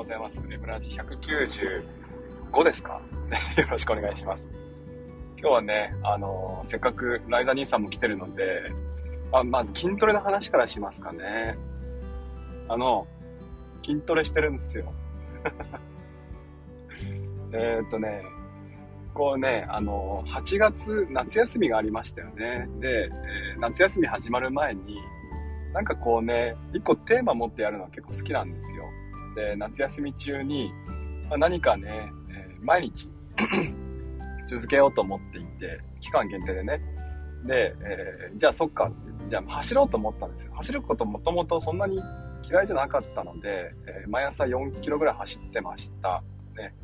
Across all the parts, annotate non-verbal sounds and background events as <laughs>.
ございます。レブラジ195ですか？<laughs> よろしくお願いします。今日はね、あの、せっかくライザ兄さんも来てるので、あまず筋トレの話からしますかね。あの、筋トレしてるんですよ。<laughs> えっとね、こうね、あの、8月、夏休みがありましたよね。で、えー、夏休み始まる前に、なんかこうね、一個テーマ持ってやるのは結構好きなんですよ。で、夏休み中に、まあ、何かね、えー、毎日 <clears throat> 続けようと思っていて、期間限定でね。で、えー、じゃあそっか、じゃあ走ろうと思ったんですよ。走ることもともとそんなに嫌いじゃなかったので、えー、毎朝4キロぐらい走ってました。ね。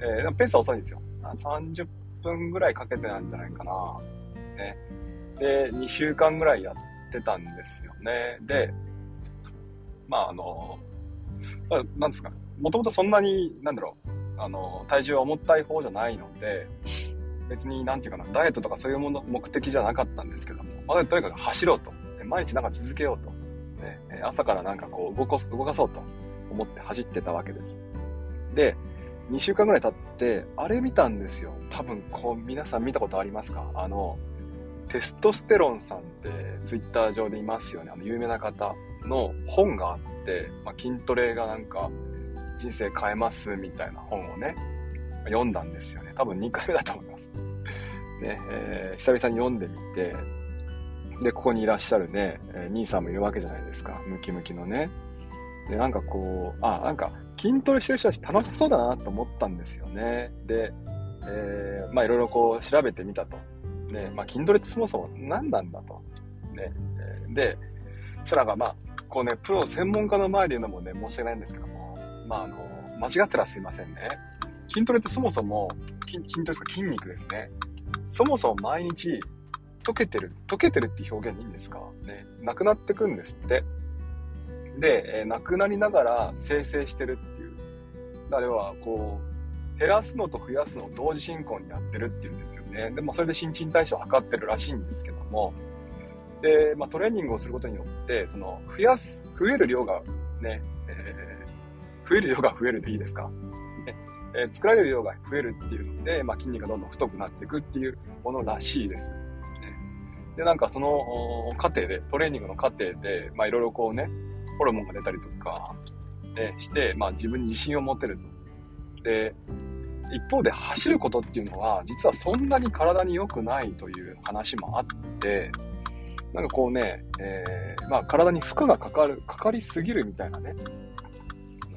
えー、ペースは遅いんですよ。30分ぐらいかけてなんじゃないかな。ね。で、2週間ぐらいやってたんですよね。で、まああの、まあ、なんですか、もともとそんなに、なんだろう、あの、体重は重たい方じゃないので、別に、なんていうかな、ダイエットとかそういうもの、目的じゃなかったんですけども、まあ、とにかく走ろうと。毎日なんか続けようと。ね、朝からなんかこう動か、動かそうと思って走ってたわけです。で、2週間ぐらい経って、あれ見たんですよ。多分、こう、皆さん見たことありますか？あの、テストステロンさんってツイッター上でいますよね。あの、有名な方の本があって、まあ、筋トレがなんか人生変えますみたいな本をね、読んだんですよね。多分2回目だと思います。<laughs> ね、えー、久々に読んでみて、で、ここにいらっしゃるね、えー、兄さんもいるわけじゃないですか。ムキムキのね。で、なんかこう、あ、なんか筋トレしてる人たち楽しそうだなと思ったんですよね。で、えー、まあいろいろこう調べてみたと。ね、まあ筋トレってそもそも何なんだと。ね、で、そしたらまあ、こうね、プロ専門家の前で言うのもね、申し訳ないんですけども、まああの、間違ってらすいませんね。筋トレってそもそも、筋筋トレですか筋肉ですね。そもそも毎日溶けてる、溶けてるって表現いいんですか？ね。なくなってくんですって。で、えー、なくなりながら生成してるっていう。あれは、こう、減らすのと増やすのを同時進行にやってるっていうんですよね。でもそれで新陳代謝を測ってるらしいんですけども、で、まあ、トレーニングをすることによって、その、増やす、増える量がね、えー、増える量が増えるでいいですか、ねえー、作られる量が増えるっていうので、まあ、筋肉がどんどん太くなっていくっていうものらしいです。ね、で、なんかその過程で、トレーニングの過程で、ま、いろいろこうね、ホルモンが出たりとか、ね、して、まあ、自分に自信を持てると。で、一方で走ることっていうのは、実はそんなに体に良くないという話もあって、なんかこうね、えー、まあ体に負荷がかかる、かかりすぎるみたいなね、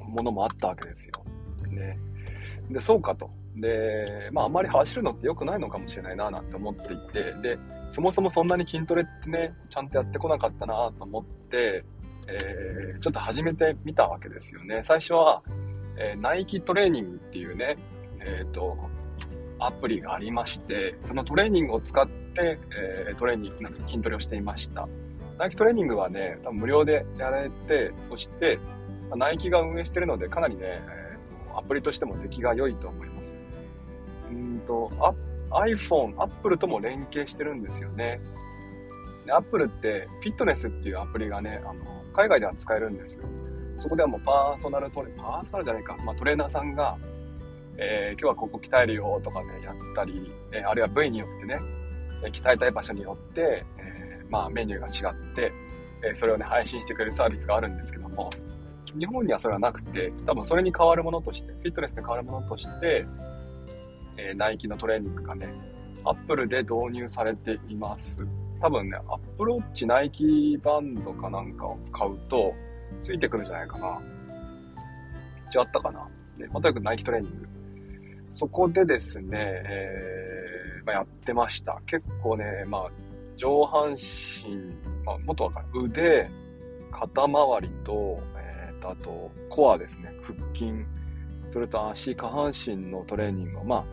ものもあったわけですよ。ね。で、そうかと。で、まああんまり走るのって良くないのかもしれないななんて思っていて、で、そもそもそんなに筋トレってね、ちゃんとやってこなかったなと思って、えー、ちょっと始めてみたわけですよね。最初は、えー、ナイキトレーニングっていうね、えっ、ー、と、アプリがありまして、そのトレーニングを使って、えー、トレーニング、なん筋トレをしていました。ナイキトレーニングはね、多分無料でやられて、そして、ナイキが運営してるので、かなりね、えーと、アプリとしても出来が良いと思います。うんと、iPhone、Apple とも連携してるんですよね。で、Apple ってフィットネスっていうアプリがね、あの、海外では使えるんですよ。そこではもうパーソナルトレ、パーソナルじゃないか、まあ、トレーナーさんが、えー、今日はここ鍛えるよとかね、やったり、えー、あるいは部位によってね、鍛えたい場所によって、えー、まあメニューが違って、えそれをね、配信してくれるサービスがあるんですけども、日本にはそれはなくて、多分それに変わるものとして、フィットネスに変わるものとして、えナイキのトレーニングがね、アップルで導入されています。多分ね、アップルウォッチナイキバンドかなんかを買うと、ついてくるんじゃないかな。違ったかな。ね、まあ、とにかくナイキトレーニング。そこでですね、えー、まあ、やってました。結構ね、まあ、上半身、まあ、もっとわかる。腕、肩周りと、えー、と、あと、コアですね。腹筋、それと足、下半身のトレーニングを、まあ、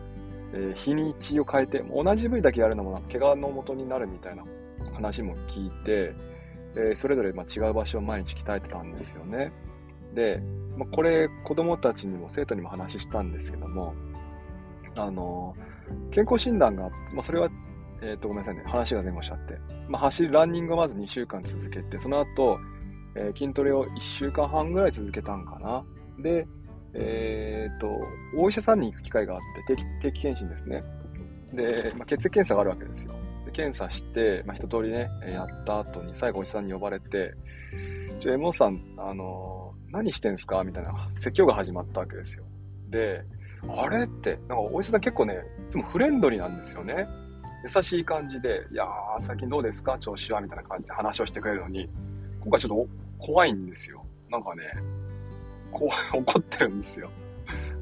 えー、日にちを変えて、同じ部位だけやるのもなんか怪我の元になるみたいな話も聞いて、えー、それぞれま違う場所を毎日鍛えてたんですよね。で、まあ、これ子供たちにも生徒にも話したんですけども、あの、健康診断があって、まあ、それは、えっ、ー、と、ごめんなさいね、話が前後しちゃって。まあ、走る、ランニングをまず2週間続けて、その後、えー、筋トレを1週間半ぐらい続けたんかな。で、えっ、と、お医者さんに行く機会があって、定期定期検診ですね。で、まあ、血液検査があるわけですよ。で検査して、まあ、一通りね、やった後に最後お医者さんに呼ばれて、ちょ、エモさん、あのー、何してんすか？みたいな説教が始まったわけですよ。で、あれって、なんかお医者さん結構ね、いつもフレンドリーなんですよね。優しい感じで、いやー、最近どうですか？調子はみたいな感じで話をしてくれるのに、今回ちょっと怖いんですよ。なんかね、怖い、<laughs> 怒ってるんですよ。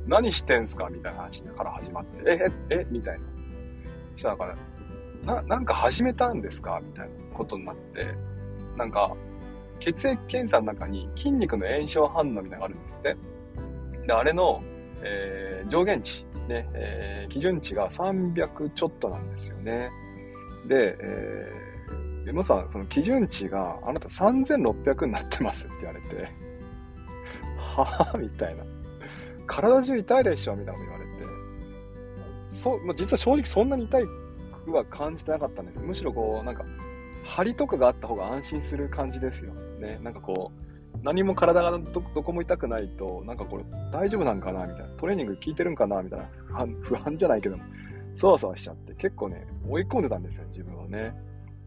何してんすか？みたいな話から始まって、え、え、え？みたいな。そしたらから、な、なんか始めたんですか？みたいなことになって、なんか、血液検査の中に筋肉の炎症反応みたいなのがあるんですって。で、あれの、えー、上限値、ね、えー、基準値が300ちょっとなんですよね。で、えー、M さん、その基準値があなた3600になってますって言われて、はぁみたいな。体中痛いでしょみたいなこと言われて。そう、まあ、実は正直そんなに痛いは感じてなかったんですむしろこう、なんか、張りとかがあった方が安心する感じですよ。ね。なんかこう、何も体がどこも痛くないと、なんかこれ大丈夫なんかなみたいな。トレーニング効いてるんかなみたいな不安、不安じゃないけども、そわそわしちゃって、結構ね、追い込んでたんですよ、自分をね。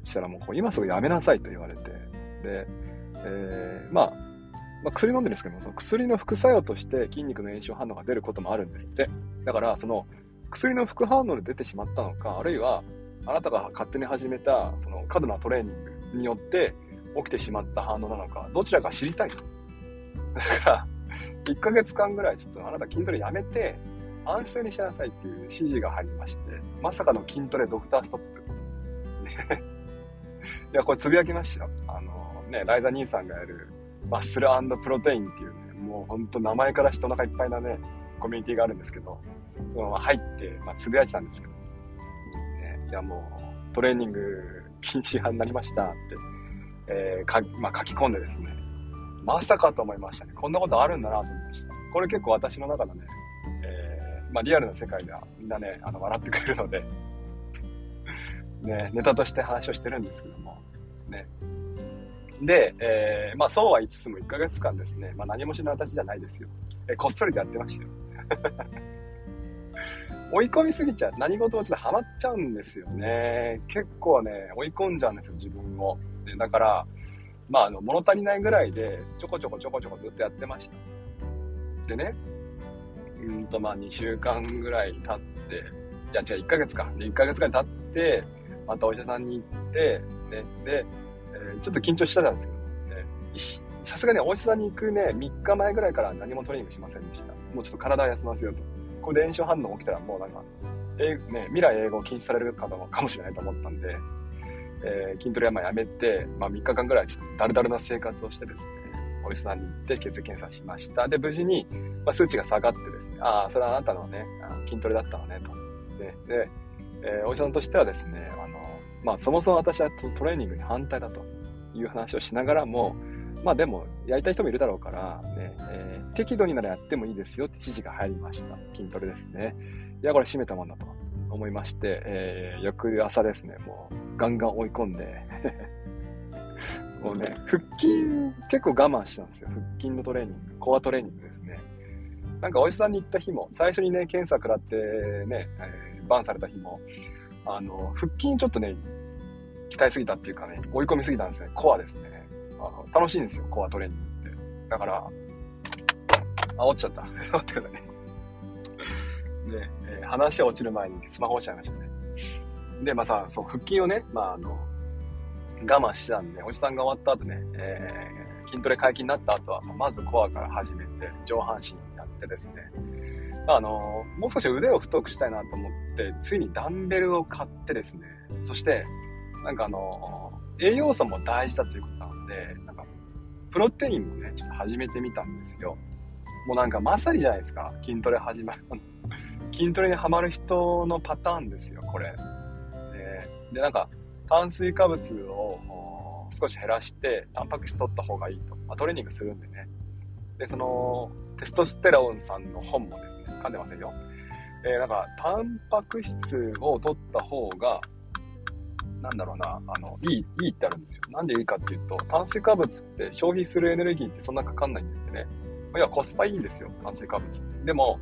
したらもう今すぐやめなさいと言われて。で、えー、まあ、まあ、薬飲んでるんですけども、その薬の副作用として筋肉の炎症反応が出ることもあるんですって。だから、その薬の副反応で出てしまったのか、あるいはあなたが勝手に始めたその過度なトレーニングによって起きてしまった反応なのか、どちらか知りたいと。<laughs> だから、1ヶ月間ぐらいちょっとあなた筋トレやめて、安静にしなさいっていう指示が入りまして、まさかの筋トレドクターストップ。<laughs> いや、これつぶやきましたよ。あのね、ライザ兄さんがやるマッスルプロテインっていうね、もうほんと名前から人お腹いっぱいなね、コミュニティがあるんですけど、そのまま入って、まあ、つぶやいてたんですけど、ね、いやもうトレーニング禁止派になりましたって、えー、か、まあ、書き込んでですね、まさかと思いましたね。こんなことあるんだなと思いました。これ結構私の中のね、えー、まあ、リアルな世界ではみんなね、あの、笑ってくれるのでね、ネタとして話をしてるんですけども、ね。で、えー、まあそうは言いつつも1ヶ月間ですね、まあ何もしない私じゃないですよ。え、こっそりとやってましたよ。追い込みすぎちゃう。何事もちょっとハマっちゃうんですよね。結構ね、追い込んじゃうんですよ、自分を。でだから、まあ、あの、物足りないぐらいで、ちょこちょこちょこちょこずっとやってました。でね、うんと、まあ、2週間ぐらい経って、いや、違う、1ヶ月か。で、1ヶ月ぐらい経って、またお医者さんに行って、ね、で、えー、ちょっと緊張してたんですけど、ね、さすがにお医者さんに行くね、3日前ぐらいから何もトレーニングしませんでした。もうちょっと体を休ませようと。こで炎症反応起きたらもうなんか、えね、未来英語を禁止される方かもしれないと思ったんで、えー、筋トレはまあやめて、まあ、3日間ぐらいちょっとだるだるな生活をしてですね、お医者さんに行って血液検査しました。で、無事に、まあ、数値が下がってですね、ああ、それはあなたのね、筋トレだったのね、と。で、でえー、お医者さんとしてはですね、あの、まあ、そもそも私はトレーニングに反対だという話をしながらも、まあでも、やりたい人もいるだろうから、ね、えー、適度にならやってもいいですよって指示が入りました。筋トレですね。いや、これ閉めたもんだと思いまして、えー、翌朝ですね、もう、ガンガン追い込んで <laughs> もうね、腹筋結構我慢したんですよ。腹筋のトレーニング、コアトレーニングですね。なんかお医者さんに行った日も、最初にね、検査食らってね、えー、バンされた日も、あの、腹筋ちょっとね、鍛えすぎたっていうかね、追い込みすぎたんですね。コアですね。あの楽しいんですよ、コアトレーニングって。だから、あ、落ちちゃった。<laughs> 待ってくださいね。で、えー、話は落ちる前にスマホ落ちちゃいましたね。で、まあさ、そう、腹筋をね、まああの、我慢してたんで、おじさんが終わった後ね、えー、筋トレ解禁になった後は、まずコアから始めて、上半身やってですね、あの、もう少し腕を太くしたいなと思って、ついにダンベルを買ってですね、そして、なんかあの、栄養素も大事だということで、なんか、プロテインもね、ちょっと始めてみたんですよ。もうなんかまさにじゃないですか、筋トレ始まる。<laughs> 筋トレにはまる人のパターンですよ、これ。で、なんか、炭水化物を少し減らして、タンパク質取った方がいいと。まあ、トレーニングするんでね。で、その、テストステロンさんの本もですね、噛んでませんよ。えー、なんか、タンパク質を取った方が、なんだろうな、あの、いい、いいってあるんですよ。なんでいいかっていうと、炭水化物って消費するエネルギーってそんなかかんないんですってね。要はコスパいいんですよ、炭水化物って。でも、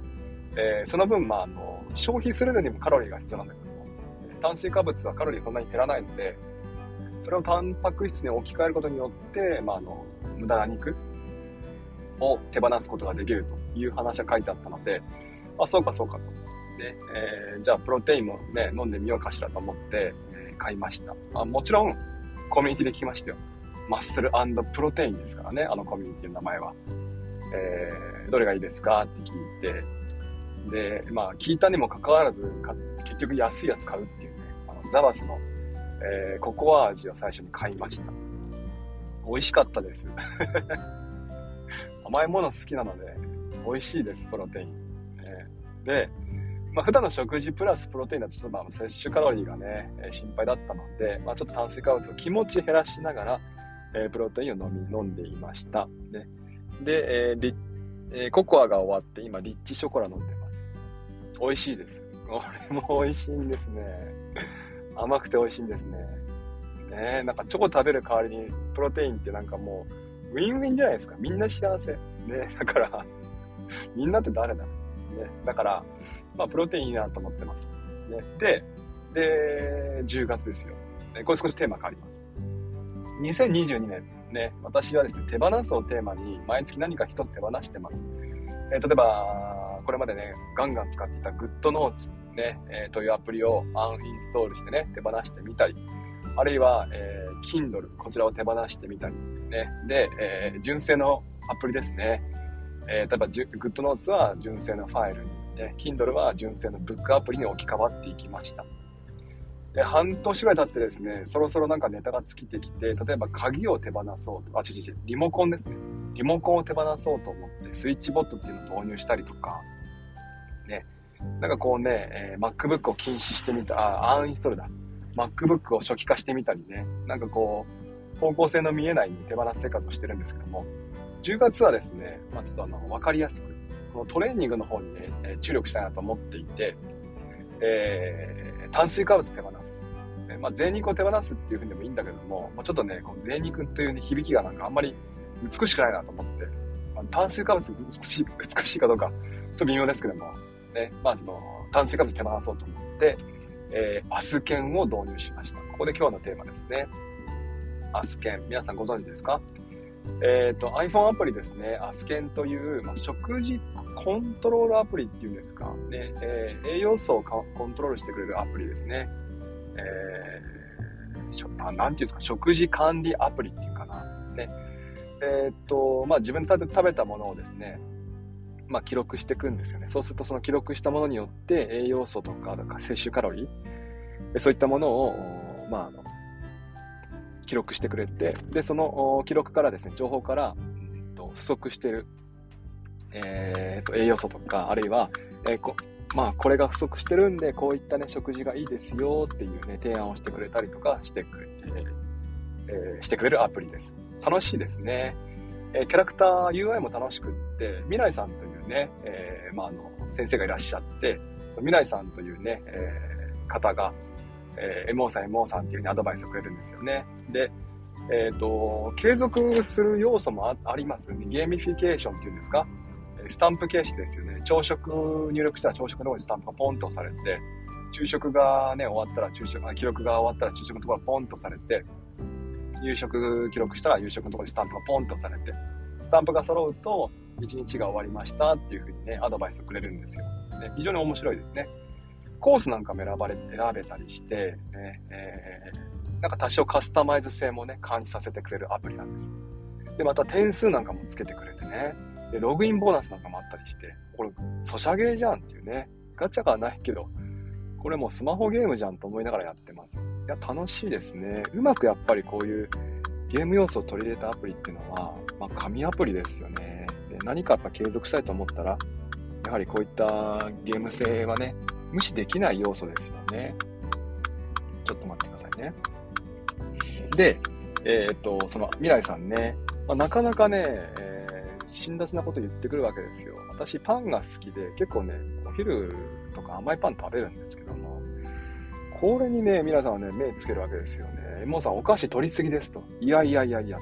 えー、その分、まあ、あの、消費するのにもカロリーが必要なんだけども、炭水化物はカロリーそんなに減らないので、それをタンパク質に置き換えることによって、まあ、あの、無駄な肉を手放すことができるという話が書いてあったので、あ、そうかそうかと。ね、えー、じゃあプロテインもね、飲んでみようかしらと思って、えー、買いました。あもちろん、コミュニティで聞きましたよ。マッスルプロテインですからね、あのコミュニティの名前は。えー、どれがいいですかって聞いて、で、まあ、聞いたにもかかわらず、結局安いやつ買うっていうね、あのザバスの、えー、ココア味を最初に買いました。美味しかったです。<laughs> 甘いもの好きなので、美味しいです、プロテイン。えー、で、まあ、普段の食事プラスプロテインだとちょっとまあ摂取カロリーがね、えー、心配だったので、まあ、ちょっと炭水化物を気持ち減らしながら、えー、プロテインを飲み、飲んでいました。ね、で、えーリえー、ココアが終わって、今、リッチショコラ飲んでます。美味しいです。これも美味しいんですね。甘くて美味しいんですね。ねなんかチョコ食べる代わりにプロテインってなんかもう、ウィンウィンじゃないですか。みんな幸せ。ね、だからみんなって誰だ？ね、だから、まあ、プロテインいいなと思ってます。ね、で、で、10月ですよ。これ少しテーマ変わります。2022年、ね、私はですね、手放すをテーマに毎月何か一つ手放してます。えー、例えば、これまでね、ガンガン使っていた GoodNotes、ね、えー、というアプリをアンインストールしてね、手放してみたり、あるいは、えー、Kindle、こちらを手放してみたり、ね、で、えー、純正のアプリですね。えー、例えば、GoodNotes は純正のファイルに、ね、Kindle は純正のブックアプリに置き換わっていきました。で、半年ぐらい経ってですね、そろそろなんかネタが尽きてきて、例えば鍵を手放そうと、あ、ちちち、リモコンですね。リモコンを手放そうと思って、スイッチボットっていうのを導入したりとか、ね、なんかこうね、えー、MacBook を禁止してみた、あ、アンインストールだ。MacBook を初期化してみたりね、なんかこう、方向性の見えない手放す生活をしてるんですけども、10月はですね、まあ、ちょっとあの、わかりやすく、のトレーニングの方にね、注力したいなと思っていて、えー、炭水化物手放す。まあ、贅肉を手放すっていうふうにでもいいんだけども、まあ、ちょっとね、この贅肉という、ね、響きがなんかあんまり美しくないなと思って、まあ、炭水化物美しい、美しいかどうか、ちょっと微妙ですけども、ね、まあその、炭水化物手放そうと思って、えー、アスケンを導入しました。ここで今日のテーマですね。アスケン。皆さんご存知ですか？えっ、ー、と、iPhone アプリですね。アスケンという、まあ、食事コントロールアプリっていうんですかね、えー、栄養素をコントロールしてくれるアプリですね。えー、なんていうんですか、食事管理アプリっていうかな。ね。えー、と、まあ自分で食べたものをですね、まあ記録していくんですよね。そうするとその記録したものによって栄養素とか、か摂取カロリー、そういったものを、まああの、記録してくれて、で、その記録からですね、情報から、うんと不足してるえー、と栄養素とか、あるいは、えー、こまあ、これが不足してるんで、こういったね、食事がいいですよっていうね、提案をしてくれたりとかしてくれ、えー、してくれるアプリです。楽しいですね。えキャラクター UI も楽しくって、未来さんというね、えまあ、あの、先生がいらっしゃって、その未来さんというね、え方が、えー、MO さん MO さんっていうね、アドバイスをくれるんですよね。で、えっ、ー、と、継続する要素もあります、ね。ゲーミフィケーションっていうんですか？スタンプ形式ですよね。朝食入力したら朝食の方にスタンプがポンとされて、昼食がね、終わったら昼食、記録が終わったら昼食のところがポンとされて、夕食記録したら夕食のところにスタンプがポンとされて、スタンプが揃うと、一日が終わりましたっていうふうにね、アドバイスをくれるんですよ。ね、非常に面白いですね。コースなんかも選ばれ、選べたりして、ね、えー、なんか多少カスタマイズ性もね、感じさせてくれるアプリなんです。で、また点数なんかもつけてくれてね、で、ログインボーナスなんかもあったりして、これ、ソシャゲーじゃんっていうね。ガチャがないけど、これもうスマホゲームじゃんと思いながらやってます。いや、楽しいですね。うまくやっぱりこういうゲーム要素を取り入れたアプリっていうのは、まあ、紙アプリですよね。で何かやっぱ継続したいと思ったら、やはりこういったゲーム性はね、無視できない要素ですよね。ちょっと待ってくださいね。で、えー、っと、その未来さんね、まあ、なかなかね、え辛辣なこと言ってくるわけですよ。私、パンが好きで、結構ね、お昼とか甘いパン食べるんですけども、これにね、皆さんはね、目つけるわけですよね。もうさん、お菓子取りすぎですと。いやいやいやいや、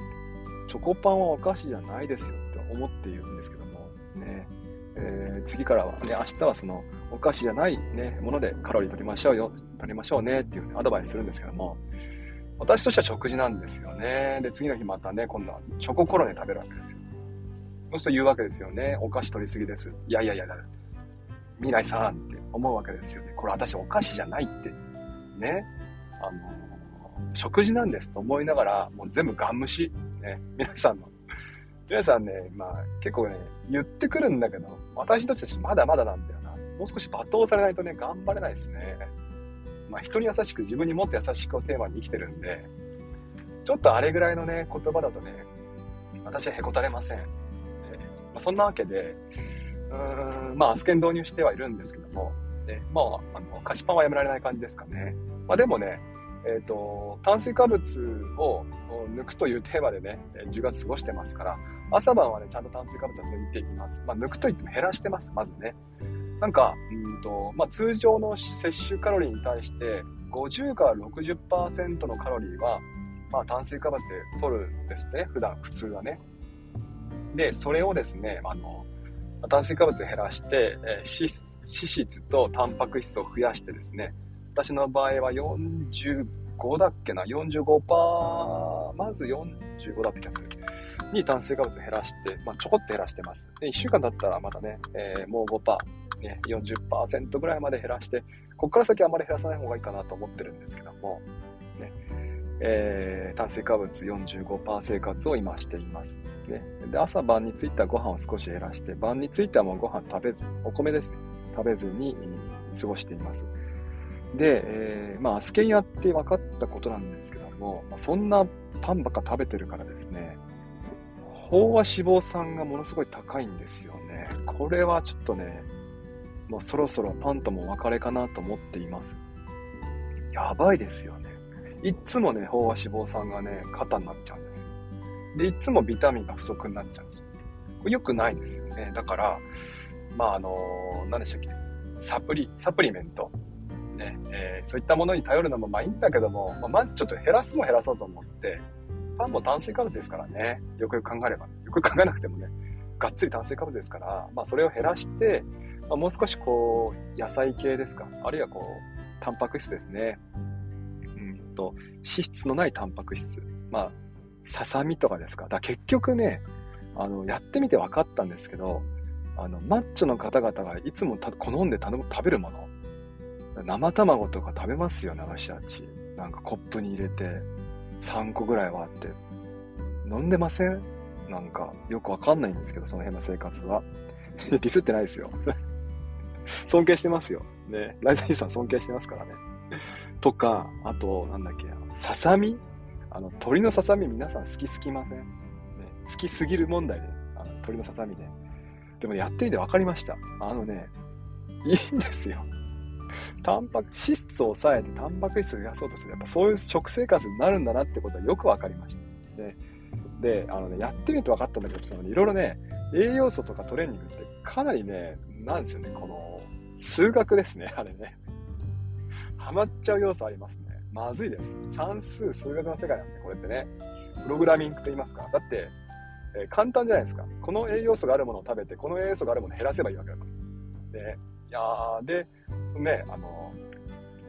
チョコパンはお菓子じゃないですよって思っているんですけども、ねえー、次からはね、明日はそのお菓子じゃないね、ものでカロリー取りましょうよ、取りましょうねっていう、ね、アドバイスするんですけども、私としては食事なんですよね。で、次の日またね、今度はチョココロネ食べるわけですよ。そうすると言うわけですよね。お菓子取りすぎです。いやいやいや、未来さんって思うわけですよね。これ私お菓子じゃないって。ね。あの、食事なんですと思いながら、もう全部ガン無視。ね。皆さんの。皆さんね、まあ結構ね、言ってくるんだけど、私たちまだまだなんだよ。もう少し罵倒されないとね、頑張れないですね。まあ人に優しく自分にもっと優しくをテーマに生きてるんで、ちょっとあれぐらいのね、言葉だとね、私はへこたれません。えー、まあ、そんなわけで、うーん、まあ、アスケン導入してはいるんですけども、ね、まあ、あの、菓子パンはやめられない感じですかね。まあでもね、えっ、ー、と、炭水化物を抜くというテーマでね、10月過ごしてますから、朝晩はね、ちゃんと炭水化物は抜いていきます。まあ、抜くといっても減らしてます、まずね。なんか、うんと、まあ、通常の摂取カロリーに対して、50から60%のカロリーは、まあ、炭水化物で取るんですね、普段、普通はね。で、それをですね、あの、炭水化物減らして、えー、脂質とタンパク質を増やしてですね、私の場合は45だっけな、45%、まず45だった気がする。に炭水化物減らして、まあ、ちょこっと減らしてます。で、1週間だったらまたね、えー、もう5%、ね、40%ぐらいまで減らして、ここから先はあまり減らさない方がいいかなと思ってるんですけども、ね、えー、炭水化物45%生活を今しています。ね、で朝晩についてはご飯を少し減らして、晩についてはもうご飯食べず、お米ですね、食べずに過ごしています。で、えー、まあ、アスケンやって分かったことなんですけども、そんなパンばっか食べてるからですね、飽和脂肪酸がものすごい高いんですよね。これはちょっとね、もうそろそろパンともお別れかなと思っています。やばいですよね。いっつもね、飽和脂肪酸がね、肩になっちゃうんですよ。で、いっつもビタミンが不足になっちゃうんですよ。これ良くないですよね。だから、まあ、あのー、何でしたっけ？サプリ、サプリメント。ね、えー、そういったものに頼るのもまあいいんだけども、まあ、まずちょっと減らすも減らそうと思って、パンも炭水化物ですからね。よくよく考えれば。よく考えなくてもね。がっつり炭水化物ですから、まあそれを減らして、もう少しこう、野菜系ですか？あるいはこう、タンパク質ですね。うんと、脂質のないタンパク質。まあ、ささみとかですか？だか結局ね、あの、やってみて分かったんですけど、あの、マッチョの方々がいつも好んで食べるもの。生卵とか食べますよ、流し味。なんかコップに入れて、3個ぐらいはあって。飲んでません？なんか、よくわかんないんですけど、その辺の生活は。<laughs> ディスってないですよ。<laughs> 尊敬してますよ。ね。ライザイさん尊敬してますからね。とか、あと、なんだっけ、ささみ？あの、鳥のささみ皆さん好きすぎません、ね、好きすぎる問題で、あの鳥のささみで。でもやってみて分かりました。あのね、いいんですよ。タンパク、質を抑えてタンパク質を増やそうとするやっぱそういう食生活になるんだなってことはよく分かりました。で、であのね、やってみて分かったんだけど、そのいろいろね、栄養素とかトレーニングってかなりね、なんですよね、この、数学ですね、<laughs> あれね。ハマっちゃう要素ありますね。まずいです。算数、数学の世界なんですね、これってね。プログラミングと言いますか。だって、えー、簡単じゃないですか。この栄養素があるものを食べて、この栄養素があるものを減らせばいいわけだから。で、いやで、ね、あの、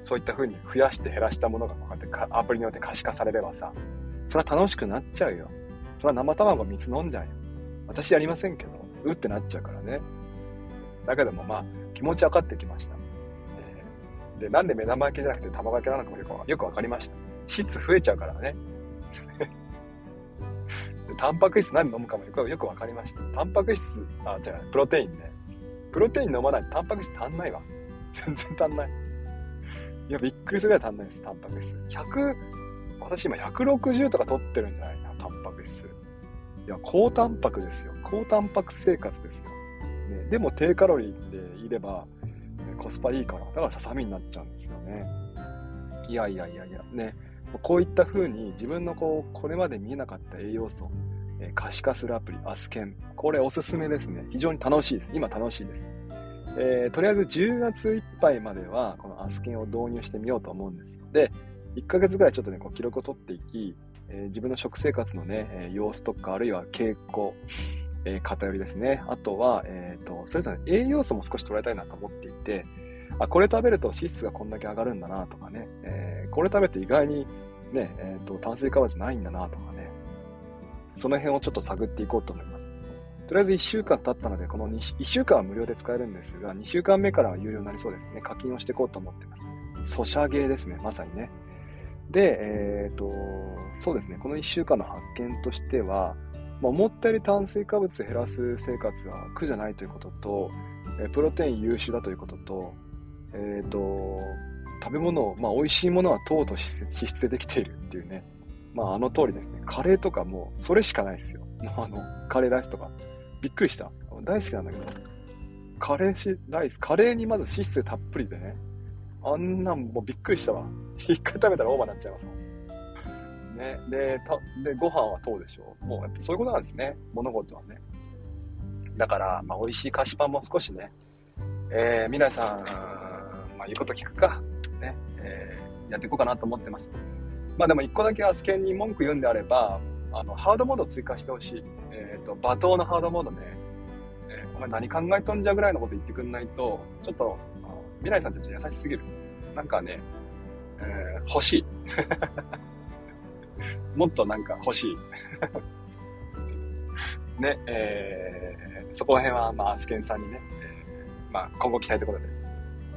そういった風に増やして減らしたものがこうやってかアプリによって可視化されればさ、それは楽しくなっちゃうよ。それは生卵水飲んじゃうよ。私やりませんけど、うってなっちゃうからね。だけどもまあ、気持ち分かってきました。えー、で、なんで目玉焼きじゃなくて卵焼きなのかもよく分かりました。質増えちゃうからね <laughs> で。タンパク質何飲むかもよくよく分かりました。タンパク質、あ、違う、プロテインね。プロテイン飲まないとタンパク質足んないわ。<laughs> 全然足んない。いや、びっくりするぐらい足んないです、タンパク質。100、私今160とか取ってるんじゃない？な、タンパク質。いや、高タンパクですよ。高タンパク生活ですよ。ね、でも低カロリーでいれば、コスパいいから、だからささみになっちゃうんですよね。いやいやいやいや、ね、こういった風に自分のこう、これまで見えなかった栄養素、え可視化するアプリ、アスケン。これおすすめですね。非常に楽しいです。今楽しいです。えー、とりあえず10月いっぱいまでは、このアスケンを導入してみようと思うんですで、1ヶ月ぐらいちょっとね、こう記録を取っていき、えー、自分の食生活のね、え、様子とか、あるいは傾向、えー、偏りですね。あとは、えっ、ー、と、それぞれ栄養素も少し捉えたいなと思っていて、あ、これ食べると脂質がこんだけ上がるんだなとかね、えー、これ食べて意外にね、えっ、と、炭水化物ないんだなとかね、その辺をちょっと探っていこうと思います。とりあえず1週間経ったので、この 1, 1週間は無料で使えるんですが、2週間目からは有料になりそうですね。課金をしていこうと思ってます。ソシャゲですね、まさにね。で、えっ、と、そうですね、この1週間の発見としては、まあ、思ったより炭水化物減らす生活は苦じゃないということと、えプロテイン優秀だということと、えっ、ー、と、食べ物を、まあ、美味しいものは糖と脂質でできているっていうね。まあ、あの通りですね。カレーとかもう、それしかないですよ。もうあの、カレーライスとか。びっくりした。大好きなんだけど。カレーし、ライス、カレーにまず脂質たっぷりでね。あんなんもうびっくりしたわ。一回食べたらオーバーになっちゃいますもん。ね。で、たでご飯は糖でしょ。もうやっぱそういうことなんですね。物事はね。だから、まあ、美味しい菓子パンも少しね、えー、皆さん、まあ、言うこと聞くか、ね、えー、やっていこうかなと思ってます。まあでも一個だけアスケンに文句言うんであれば、あの、ハードモード追加してほしい。えっ、ー、と、罵倒のハードモードね、えー、お前何考えとんじゃぐらいのこと言ってくんないと、ちょっと、未来さんちょっと優しすぎる。なんかね、えー、欲しい。もっとなんか欲しい。<laughs> ね、えー、そこら辺は、まあ、アスケンさんにね、まあ、今後期待ということ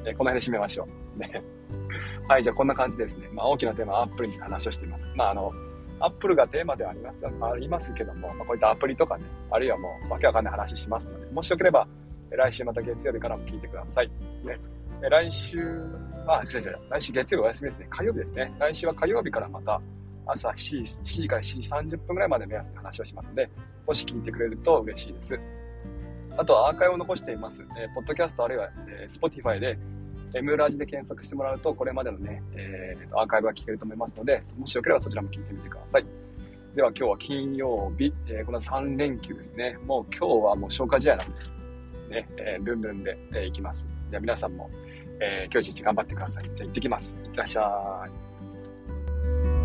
で、えー、この辺で締めましょう。ね。<laughs> はい、じゃあこんな感じですね。まあ、大きなテーマはアップルに話をしています。まあ、あの、アップルがテーマではあります、ありますけども、まあ、こういったアプリとかね、あるいはもうわけわかんない話しますので、もしよければ、来週また月曜日からも聞いてください。ね。来週、あ、違う違う、来週月曜日お休みですね。火曜日ですね。来週は火曜日からまた朝7時 ,7 時から7時30分ぐらいまで目安に話をしますので、もし聞いてくれると嬉しいです。あとはアーカイブを残しています。えー、ポッドキャストあるいは、えー、Spotify で M ラジで検索してもらうと、これまでのね、えー、アーカイブが聞けると思いますので、もしよければそちらも聞いてみてください。では今日は金曜日、えー、この3連休ですね。もう今日はもう消化試合なんで、ね、えー、ルンルンで、えー、行きます。では皆さんも、えー、今日一日頑張ってください。じゃあ行ってきます。いってらっしゃい。